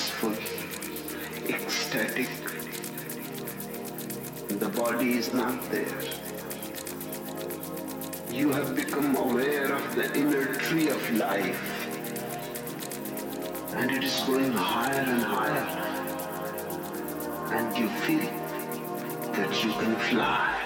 blissful, ecstatic, the body is not there. You have become aware of the inner tree of life, and it is going higher and higher, and you feel that you can fly.